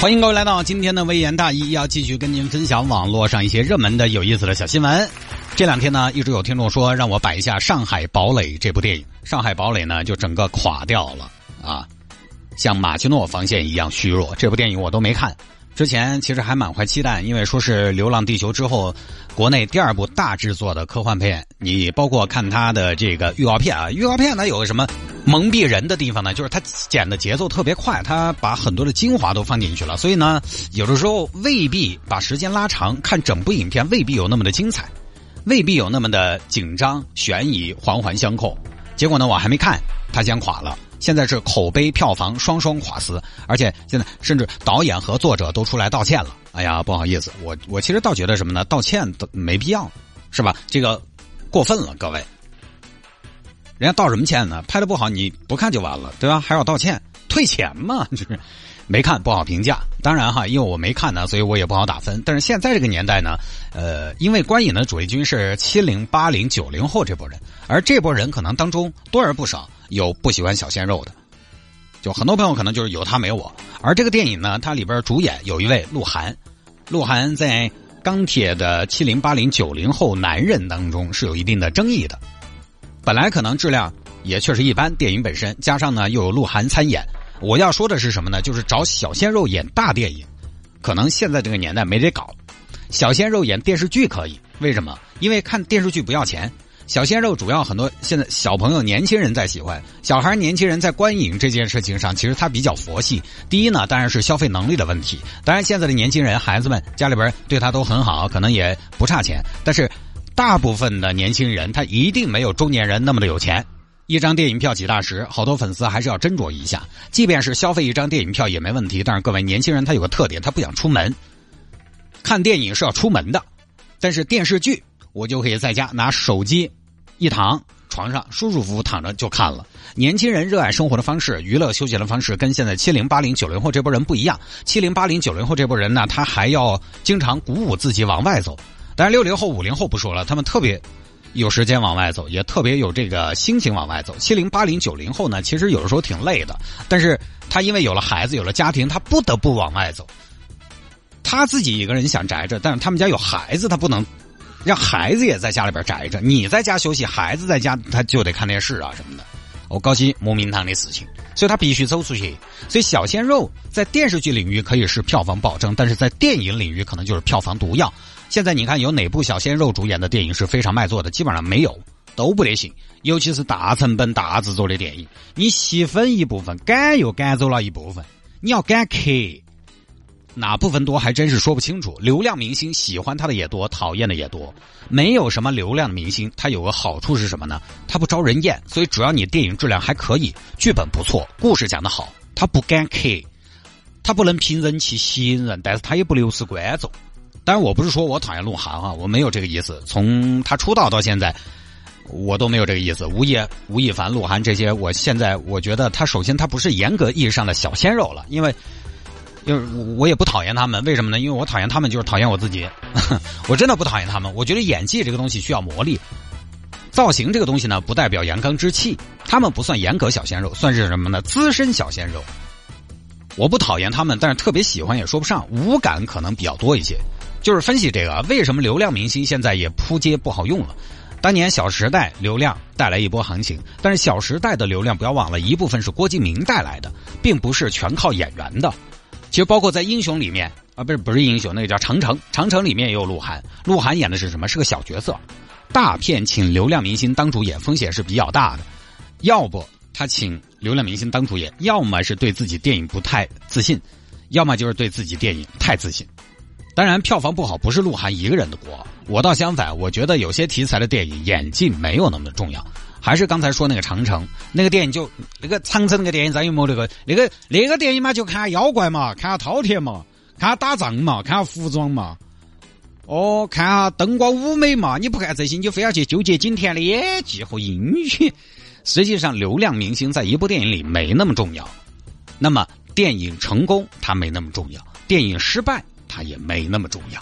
欢迎各位来到今天的微言大义，要继续跟您分享网络上一些热门的有意思的小新闻。这两天呢，一直有听众说让我摆一下《上海堡垒》这部电影，《上海堡垒》呢就整个垮掉了啊，像马奇诺防线一样虚弱。这部电影我都没看，之前其实还满怀期待，因为说是《流浪地球》之后国内第二部大制作的科幻片。你包括看它的这个预告片啊，预告片呢有个什么蒙蔽人的地方呢？就是它剪的节奏特别快，它把很多的精华都放进去了，所以呢，有的时候未必把时间拉长，看整部影片未必有那么的精彩。未必有那么的紧张、悬疑、环环相扣。结果呢，我还没看，它先垮了。现在是口碑、票房双双垮死，而且现在甚至导演和作者都出来道歉了。哎呀，不好意思，我我其实倒觉得什么呢？道歉都没必要，是吧？这个过分了，各位。人家道什么歉呢？拍的不好，你不看就完了，对吧？还要道歉，退钱嘛？就是。没看不好评价，当然哈，因为我没看呢，所以我也不好打分。但是现在这个年代呢，呃，因为观影的主力军是七零、八零、九零后这波人，而这波人可能当中多而不少有不喜欢小鲜肉的，就很多朋友可能就是有他没我。而这个电影呢，它里边主演有一位鹿晗，鹿晗在钢铁的七零、八零、九零后男人当中是有一定的争议的，本来可能质量也确实一般，电影本身加上呢又有鹿晗参演。我要说的是什么呢？就是找小鲜肉演大电影，可能现在这个年代没得搞。小鲜肉演电视剧可以，为什么？因为看电视剧不要钱。小鲜肉主要很多现在小朋友、年轻人在喜欢，小孩、年轻人在观影这件事情上，其实他比较佛系。第一呢，当然是消费能力的问题。当然，现在的年轻人、孩子们家里边对他都很好，可能也不差钱。但是，大部分的年轻人他一定没有中年人那么的有钱。一张电影票几大十，好多粉丝还是要斟酌一下。即便是消费一张电影票也没问题，但是各位年轻人他有个特点，他不想出门。看电影是要出门的，但是电视剧我就可以在家拿手机一躺床上舒舒服服躺着就看了。年轻人热爱生活的方式、娱乐休闲的方式跟现在七零八零九零后这波人不一样。七零八零九零后这波人呢，他还要经常鼓舞自己往外走。但是六零后五零后不说了，他们特别。有时间往外走，也特别有这个心情往外走。七零、八零、九零后呢，其实有的时候挺累的，但是他因为有了孩子，有了家庭，他不得不往外走。他自己一个人想宅着，但是他们家有孩子，他不能让孩子也在家里边宅着。你在家休息，孩子在家他就得看电视啊什么的。我高兴莫名堂的事情，所以他必须走出去。所以小鲜肉在电视剧领域可以是票房保证，但是在电影领域可能就是票房毒药。现在你看有哪部小鲜肉主演的电影是非常卖座的？基本上没有，都不得行。尤其是大成本、大制作的电影，你细分一部分，赶又赶走了一部分，你要赶客，哪部分多还真是说不清楚。流量明星喜欢他的也多，讨厌的也多。没有什么流量的明星，他有个好处是什么呢？他不招人厌。所以只要你电影质量还可以，剧本不错，故事讲得好，他不赶客，他不能凭人气吸引人，但是他也不流失观众。当然，我不是说我讨厌鹿晗啊，我没有这个意思。从他出道到现在，我都没有这个意思。吴亦吴亦凡、鹿晗这些，我现在我觉得他首先他不是严格意义上的小鲜肉了，因为，因为我也不讨厌他们。为什么呢？因为我讨厌他们就是讨厌我自己。我真的不讨厌他们。我觉得演技这个东西需要磨砺，造型这个东西呢，不代表阳刚之气。他们不算严格小鲜肉，算是什么呢？资深小鲜肉。我不讨厌他们，但是特别喜欢也说不上，无感可能比较多一些。就是分析这个，为什么流量明星现在也扑街不好用了？当年《小时代》流量带来一波行情，但是《小时代》的流量不要忘了，一部分是郭敬明带来的，并不是全靠演员的。其实包括在《英雄》里面啊，不是不是《英雄》，那个叫《长城》，《长城》里面也有鹿晗，鹿晗演的是什么？是个小角色。大片请流量明星当主演，风险是比较大的。要不他请流量明星当主演，要么是对自己电影不太自信，要么就是对自己电影太自信。当然，票房不好不是鹿晗一个人的锅。我倒相反，我觉得有些题材的电影演技没有那么的重要。还是刚才说那个长城那个电影，就那个长城那个电影，咱有没那个那个那个电影嘛？就看妖怪嘛，看下饕餮嘛，看下打仗嘛，看下服装嘛，哦，看下灯光舞美嘛。你不看这些，你非要去纠结景甜的演技和英语。实际上，流量明星在一部电影里没那么重要。那么，电影成功它没那么重要，电影失败。它也没那么重要，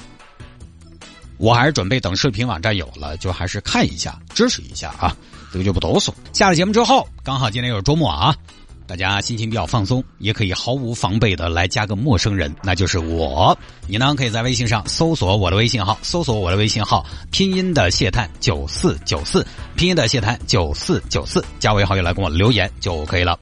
我还是准备等视频网站有了，就还是看一下，支持一下啊，这个就不多说。下了节目之后，刚好今天又是周末啊，大家心情比较放松，也可以毫无防备的来加个陌生人，那就是我。你呢，可以在微信上搜索我的微信号，搜索我的微信号，拼音的谢探九四九四，拼音的谢探九四九四，加为好友来跟我留言就可以了。